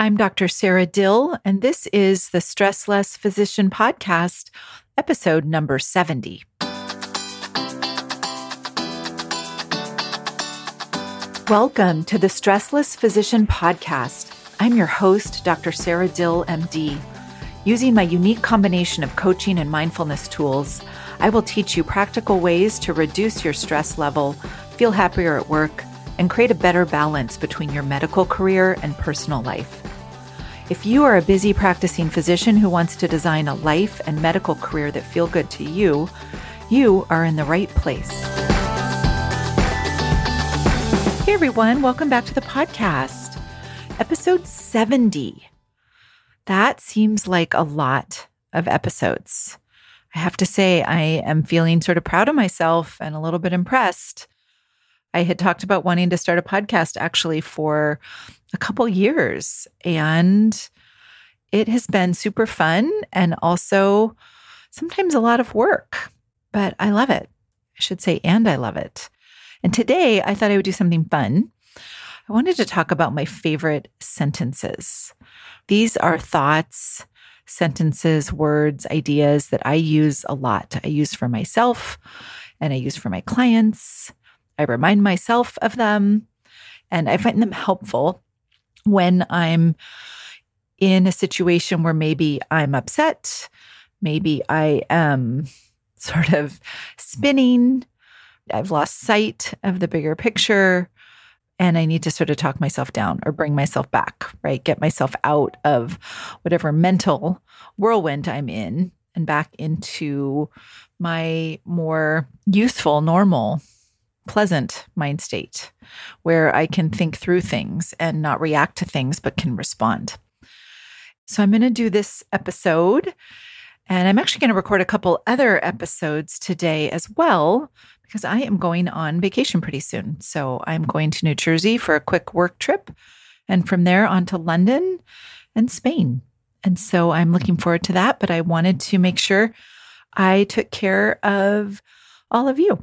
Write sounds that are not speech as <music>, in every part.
I'm Dr. Sara Dill, and this is the Stress Less Physician Podcast, episode number 70. Welcome to the Stressless Physician Podcast. I'm your host, Dr. Sara Dill, MD. Using my unique combination of coaching and mindfulness tools, I will teach you practical ways to reduce your stress level, feel happier at work, and create a better balance between your medical career and personal life. If you are a busy practicing physician who wants to design a life and medical career that feel good to you, you are in the right place. Hey everyone, welcome back to the podcast. Episode 70. That seems like a lot of episodes. I have to say, I am feeling sort of proud of myself and a little bit impressed. I had talked about wanting to start a podcast actually for a couple years. And it has been super fun and also sometimes a lot of work, but I love it. I should say, and I love it. And today I thought I would do something fun. I wanted to talk about my favorite sentences. These are thoughts, sentences, words, ideas that I use a lot. I use for myself and I use for my clients. I remind myself of them and I find them helpful when I'm in a situation where maybe I'm upset, maybe I am <laughs> sort of spinning, I've lost sight of the bigger picture, and I need to sort of talk myself down or bring myself back, right? Get myself out of whatever mental whirlwind I'm in and back into my more useful, normal pleasant mind state where I can think through things and not react to things, but can respond. So I'm going to do this episode. And I'm actually going to record a couple other episodes today as well, because I am going on vacation pretty soon. So I'm going to New Jersey for a quick work trip and from there on to London and Spain. And so I'm looking forward to that. But I wanted to make sure I took care of all of you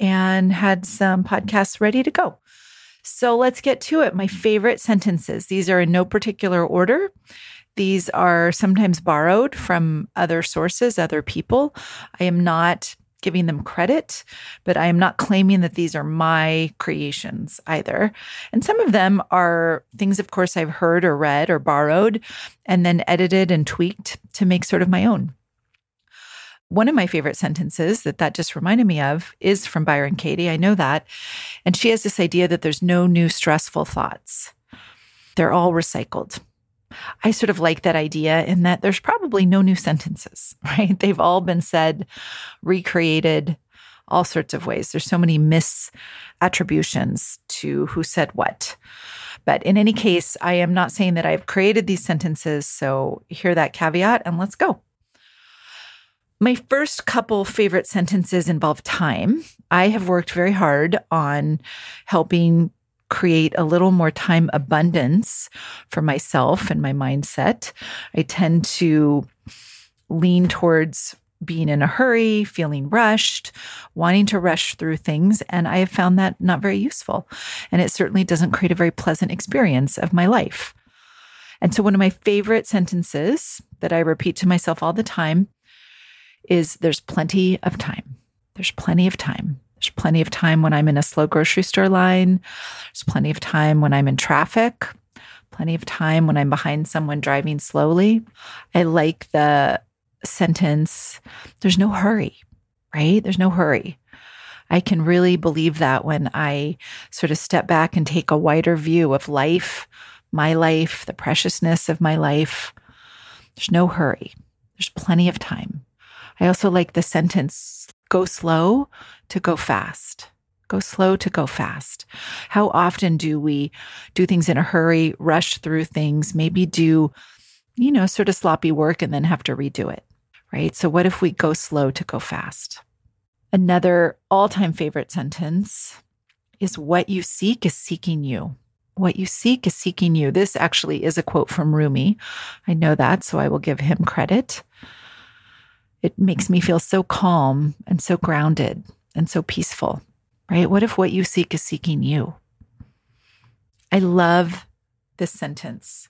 and had some podcasts ready to go. So let's get to it. My favorite sentences. These are in no particular order. These are sometimes borrowed from other sources, other people. I am not giving them credit, but I am not claiming that these are my creations either. And some of them are things, of course, I've heard or read or borrowed and then edited and tweaked to make sort of my own. One of my favorite sentences that that just reminded me of is from Byron Katie. I know that. And she has this idea that there's no new stressful thoughts. They're all recycled. I sort of like that idea in that there's probably no new sentences, <laughs> right? They've all been said, recreated, all sorts of ways. There's so many misattributions to who said what. But in any case, I am not saying that I've created these sentences. So hear that caveat and let's go. My first couple favorite sentences involve time. I have worked very hard on helping create a little more time abundance for myself and my mindset. I tend to lean towards being in a hurry, feeling rushed, wanting to rush through things. And I have found that not very useful. And it certainly doesn't create a very pleasant experience of my life. And so, one of my favorite sentences that I repeat to myself all the time is there's plenty of time. There's plenty of time. There's plenty of time when I'm in a slow grocery store line. There's plenty of time when I'm in traffic. Plenty of time when I'm behind someone driving slowly. I like the sentence, there's no hurry, right? There's no hurry. I can really believe that when I sort of step back and take a wider view of life, my life, the preciousness of my life. There's no hurry. There's plenty of time. I also like the sentence go slow to go fast. Go slow to go fast. How often do we do things in a hurry, rush through things, maybe do, you know, sort of sloppy work and then have to redo it, right? So, what if we go slow to go fast? Another all time favorite sentence is what you seek is seeking you. What you seek is seeking you. This actually is a quote from Rumi. I know that, so I will give him credit. It makes me feel so calm and so grounded and so peaceful, right? What if what you seek is seeking you? I love this sentence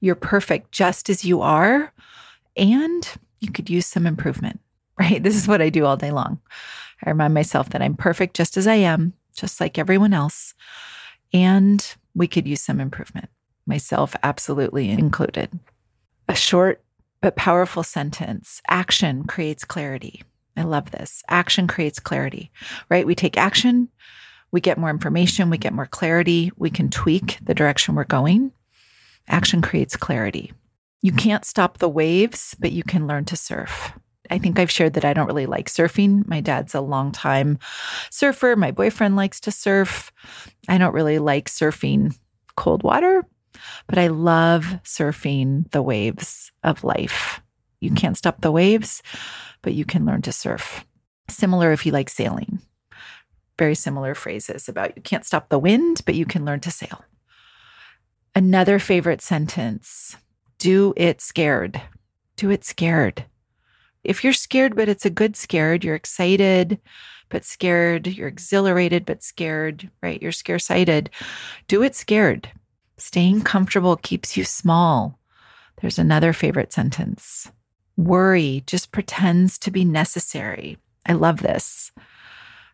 You're perfect just as you are, and you could use some improvement, <laughs> right? This is what I do all day long. I remind myself that I'm perfect just as I am, just like everyone else, and we could use some improvement, myself absolutely included. A short but powerful sentence action creates clarity. I love this. Action creates clarity, right? We take action, we get more information, we get more clarity, we can tweak the direction we're going. Action creates clarity. You can't stop the waves, but you can learn to surf. I think I've shared that I don't really like surfing. My dad's a long time surfer. My boyfriend likes to surf. I don't really like surfing cold water, but I love surfing the waves of life. You can't stop the waves, but you can learn to surf. Similar if you like sailing. Very similar phrases about you can't stop the wind, but you can learn to sail. Another favorite sentence do it scared. Do it scared. If you're scared, but it's a good scared, you're excited, but scared, you're exhilarated, but scared, right? You're scare sighted. Do it scared. Staying comfortable keeps you small. There's another favorite sentence. Worry just pretends to be necessary. I love this.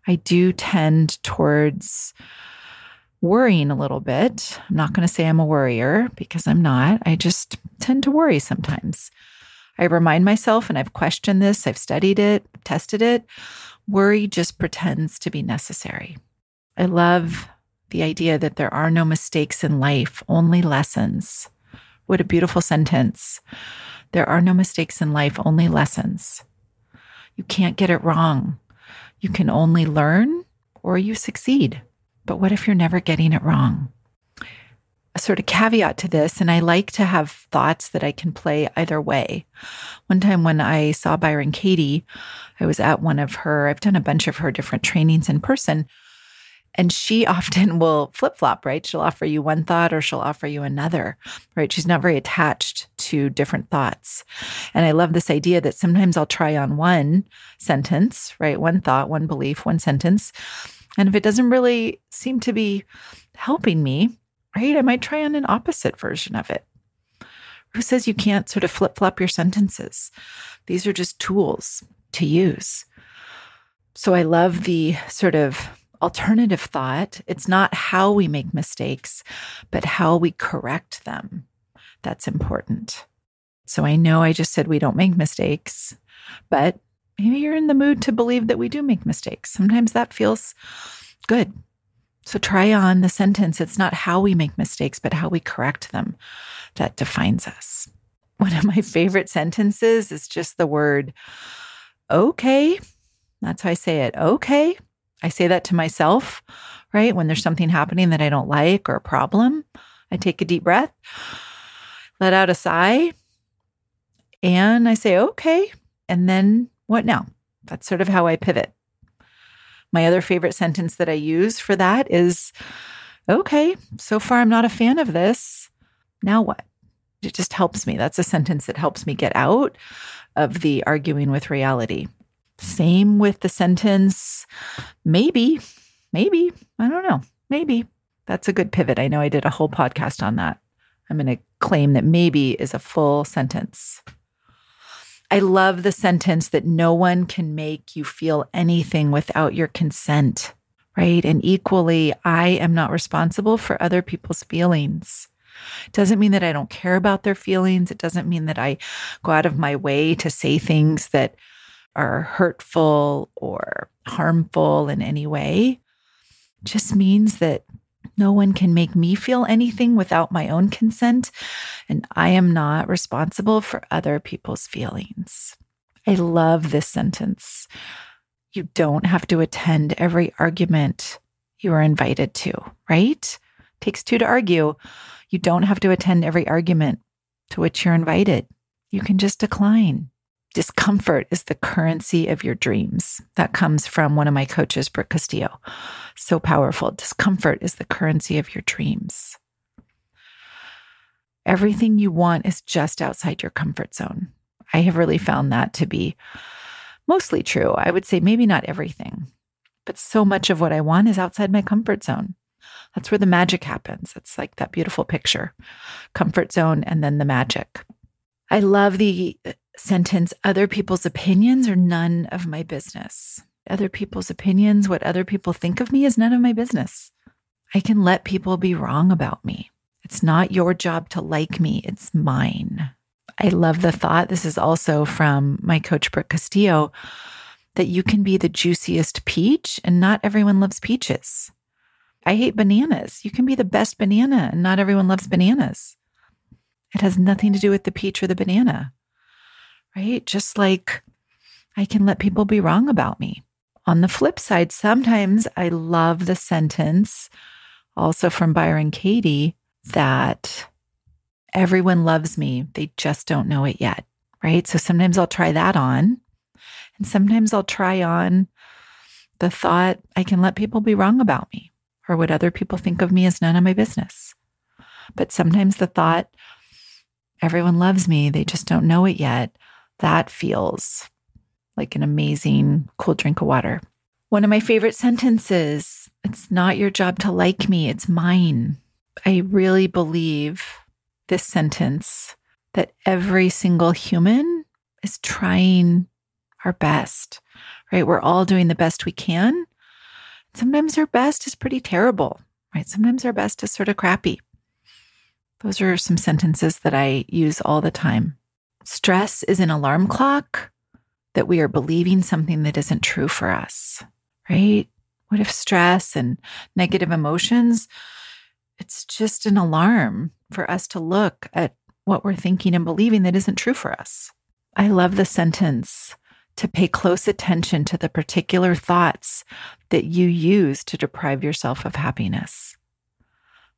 I do tend towards worrying a little bit. I'm not going to say I'm a worrier because I'm not. I just tend to worry sometimes. I remind myself, and I've questioned this, I've studied it, tested it. Worry just pretends to be necessary. I love the idea that there are no mistakes in life, only lessons. What a beautiful sentence. There are no mistakes in life, only lessons. You can't get it wrong. You can only learn or you succeed. But what if you're never getting it wrong? A sort of caveat to this, and I like to have thoughts that I can play either way. One time when I saw Byron Katie, I was at one of her, I've done a bunch of her different trainings in person. And she <laughs> often will flip flop, right? She'll offer you one thought or she'll offer you another, right? She's not very attached to different thoughts. And I love this idea that sometimes I'll try on one sentence, right? One thought, one belief, one sentence. And if it doesn't really seem to be helping me, right, I might try on an opposite version of it. Who says you can't sort of flip flop your sentences? These are just tools to use. So I love the sort of alternative thought. It's not how we make mistakes, but how we correct them. That's important. So I know I just said we don't make mistakes, but maybe you're in the mood to believe that we do make mistakes. Sometimes that feels good. So try on the sentence. It's not how we make mistakes, but how we correct them that defines us. One of my favorite sentences is just the word okay. That's how I say it. Okay. I say that to myself, right? When there's something happening that I don't like or a problem, I take a deep breath, let out a sigh, and I say, okay. And then what now? That's sort of how I pivot. My other favorite sentence that I use for that is, okay, so far I'm not a fan of this. Now what? It just helps me. That's a sentence that helps me get out of the arguing with reality. Same with the sentence, maybe, maybe, I don't know, maybe. That's a good pivot. I know I did a whole podcast on that. I'm going to claim that maybe is a full sentence. I love the sentence that no one can make you feel anything without your consent, right? And equally, I am not responsible for other people's feelings. Doesn't mean that I don't care about their feelings. It doesn't mean that I go out of my way to say things that are hurtful or harmful in any way just means that no one can make me feel anything without my own consent, and I am not responsible for other people's feelings. I love this sentence. You don't have to attend every argument you are invited to, right? takes two to argue. You don't have to attend every argument to which you're invited. You can just decline. Discomfort is the currency of your dreams. That comes from one of my coaches, Brooke Castillo. So powerful. Discomfort is the currency of your dreams. Everything you want is just outside your comfort zone. I have really found that to be mostly true. I would say maybe not everything, but so much of what I want is outside my comfort zone. That's where the magic happens. It's like that beautiful picture comfort zone and then the magic. I love the sentence other people's opinions are none of my business. Other people's opinions, what other people think of me is none of my business. I can let people be wrong about me. It's not your job to like me, it's mine. I love the thought. This is also from my coach, Brooke Castillo, that you can be the juiciest peach and not everyone loves peaches. I hate bananas. You can be the best banana and not everyone loves bananas. It has nothing to do with the peach or the banana, right? Just like I can let people be wrong about me. On the flip side, sometimes I love the sentence also from Byron Katie that everyone loves me. They just don't know it yet. Right. So sometimes I'll try that on. And sometimes I'll try on the thought I can let people be wrong about me or what other people think of me is none of my business. But sometimes the thought, everyone loves me, they just don't know it yet, that feels like an amazing cool drink of water. One of my favorite sentences it's not your job to like me, it's mine. I really believe this sentence that every single human is trying our best, right? We're all doing the best we can. Sometimes our best is pretty terrible, right? Sometimes our best is sort of crappy. Those are some sentences that I use all the time. Stress is an alarm clock that we are believing something that isn't true for us, right? What if stress and negative emotions? It's just an alarm for us to look at what we're thinking and believing that isn't true for us. I love the sentence to pay close attention to the particular thoughts that you use to deprive yourself of happiness.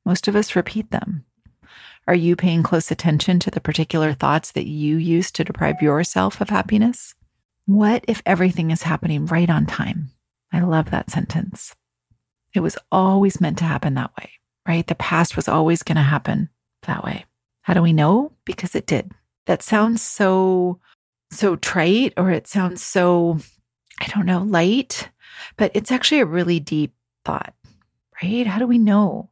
Most of us repeat them. Are you paying close attention to the particular thoughts that you use to deprive yourself of happiness? What if everything is happening right on time? I love that sentence. It was always meant to happen that way, right? The past was always going to happen that way. How do we know? Because it did. That sounds so so trite or it sounds so, I don't know, light, but it's actually a really deep thought, right? How do we know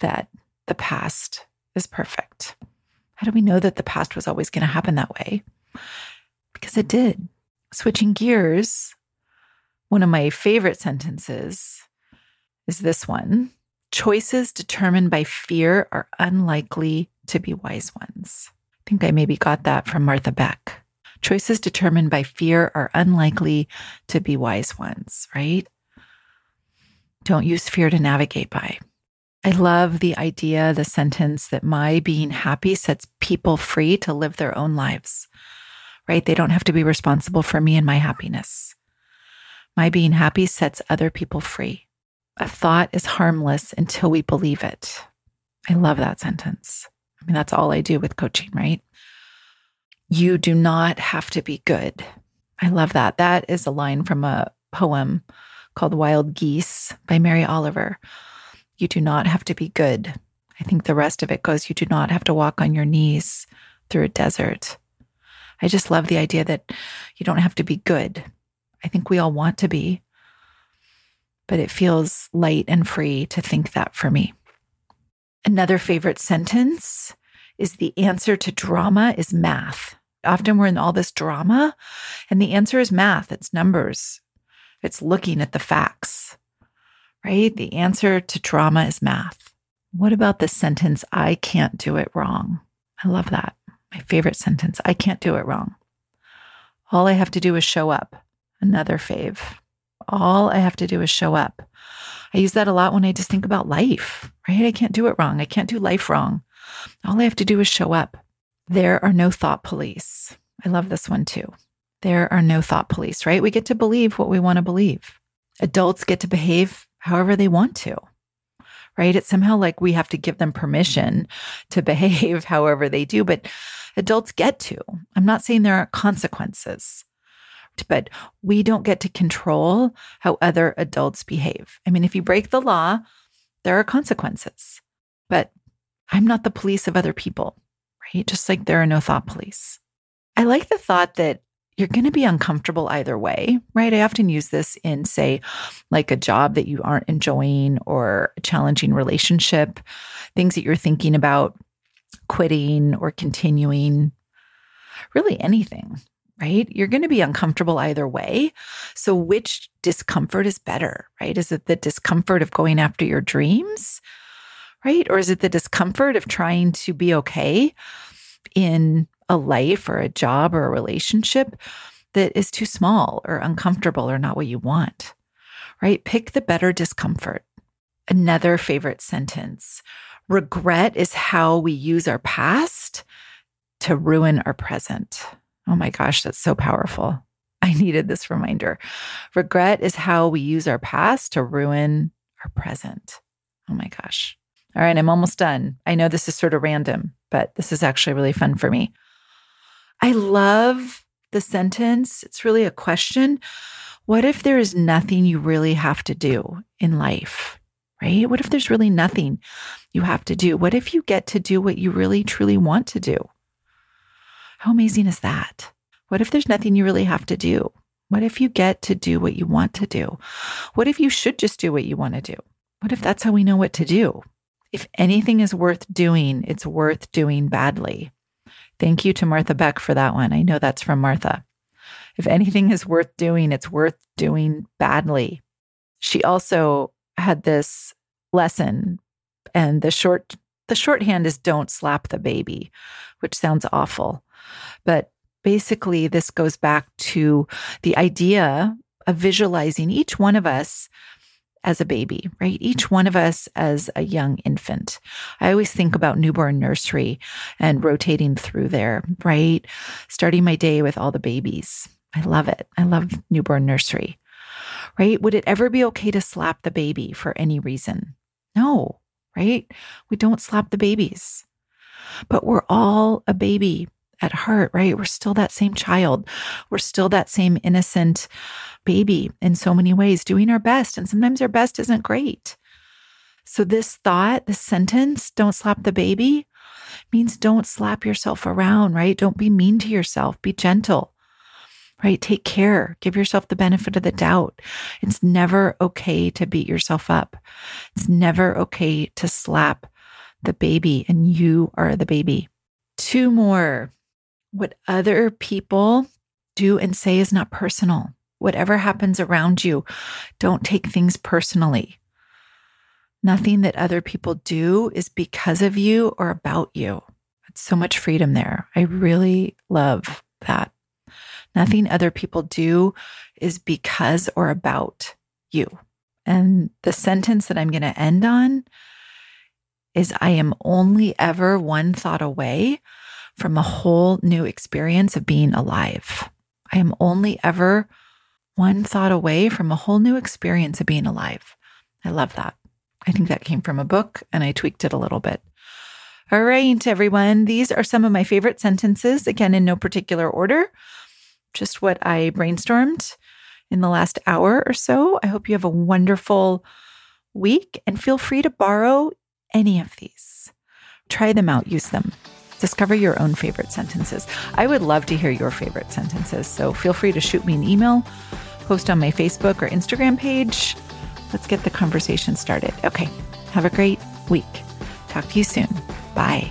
that the past is perfect? How do we know that the past was always going to happen that way? Because it did. Switching gears, one of my favorite sentences is this one Choices determined by fear are unlikely to be wise ones. I think I maybe got that from Martha Beck. Choices determined by fear are unlikely to be wise ones, right? Don't use fear to navigate by. I love the idea, the sentence that my being happy sets people free to live their own lives, right? They don't have to be responsible for me and my happiness. My being happy sets other people free. A thought is harmless until we believe it. I love that sentence. I mean, that's all I do with coaching, right? You do not have to be good. I love that. That is a line from a poem called Wild Geese by Mary Oliver. You do not have to be good. I think the rest of it goes, You do not have to walk on your knees through a desert. I just love the idea that you don't have to be good. I think we all want to be, but it feels light and free to think that for me. Another favorite sentence is the answer to drama is math. Often we're in all this drama, and the answer is math, it's numbers, it's looking at the facts, right? The answer to drama is math. What about the sentence, I can't do it wrong? I love that. My favorite sentence, I can't do it wrong. All I have to do is show up. Another fave. All I have to do is show up. I use that a lot when I just think about life, right? I can't do it wrong. I can't do life wrong. All I have to do is show up. There are no thought police. I love this one too. There are no thought police, right? We get to believe what we want to believe. Adults get to behave however they want to, right? It's somehow like we have to give them permission to <laughs> behave however they do, but adults get to. I'm not saying there aren't consequences, but we don't get to control how other adults behave. I mean, if you break the law, there are consequences, but I'm not the police of other people, right? Just like there are no thought police. I like the thought that you're going to be uncomfortable either way, right? I often use this in, say, like a job that you aren't enjoying or a challenging relationship, things that you're thinking about quitting or continuing, really anything, right? You're going to be uncomfortable either way. So, which discomfort is better, right? Is it the discomfort of going after your dreams, right? Or is it the discomfort of trying to be okay in a life or a job or a relationship that is too small or uncomfortable or not what you want, right? Pick the better discomfort. Another favorite sentence regret is how we use our past to ruin our present. Oh my gosh, that's so powerful. I needed this reminder. Regret is how we use our past to ruin our present. Oh my gosh. All right, I'm almost done. I know this is sort of random, but this is actually really fun for me. I love the sentence. It's really a question. What if there is nothing you really have to do in life? Right? What if there's really nothing you have to do? What if you get to do what you really truly want to do? How amazing is that? What if there's nothing you really have to do? What if you get to do what you want to do? What if you should just do what you want to do? What if that's how we know what to do? If anything is worth doing, it's worth doing badly. Thank you to Martha Beck for that one. I know that's from Martha. If anything is worth doing, it's worth doing badly. She also had this lesson and the short the shorthand is don't slap the baby, which sounds awful. But basically this goes back to the idea of visualizing each one of us as a baby, right? Each one of us as a young infant. I always think about newborn nursery and rotating through there, right? Starting my day with all the babies. I love it. I love newborn nursery, right? Would it ever be okay to slap the baby for any reason? No, right? We don't slap the babies, but we're all a baby at heart, right? We're still that same child. We're still that same innocent baby in so many ways, doing our best. And sometimes our best isn't great. So, this thought, this sentence, don't slap the baby, means don't slap yourself around, right? Don't be mean to yourself. Be gentle, right? Take care. Give yourself the benefit of the doubt. It's never okay to beat yourself up. It's never okay to slap the baby, and you are the baby. Two more. What other people do and say is not personal. Whatever happens around you, don't take things personally. Nothing that other people do is because of you or about you. It's so much freedom there. I really love that. Nothing other people do is because or about you. And the sentence that I'm going to end on is I am only ever one thought away from a whole new experience of being alive. I am only ever one thought away from a whole new experience of being alive. I love that. I think that came from a book and I tweaked it a little bit. All right, everyone. These are some of my favorite sentences, again, in no particular order, just what I brainstormed in the last hour or so. I hope you have a wonderful week and feel free to borrow any of these. Try them out, use them. Discover your own favorite sentences. I would love to hear your favorite sentences, so feel free to shoot me an email post on my Facebook or Instagram page. Let's get the conversation started. Okay, have a great week. Talk to you soon. Bye.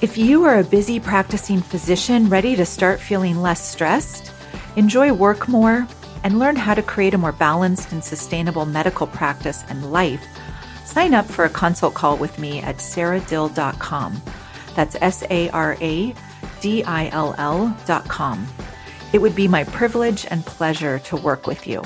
If you are a busy practicing physician ready to start feeling less stressed, enjoy work more, and learn how to create a more balanced and sustainable medical practice and life, sign up for a consult call with me at saradill.com. That's S A R A D I L L dot com. It would be my privilege and pleasure to work with you.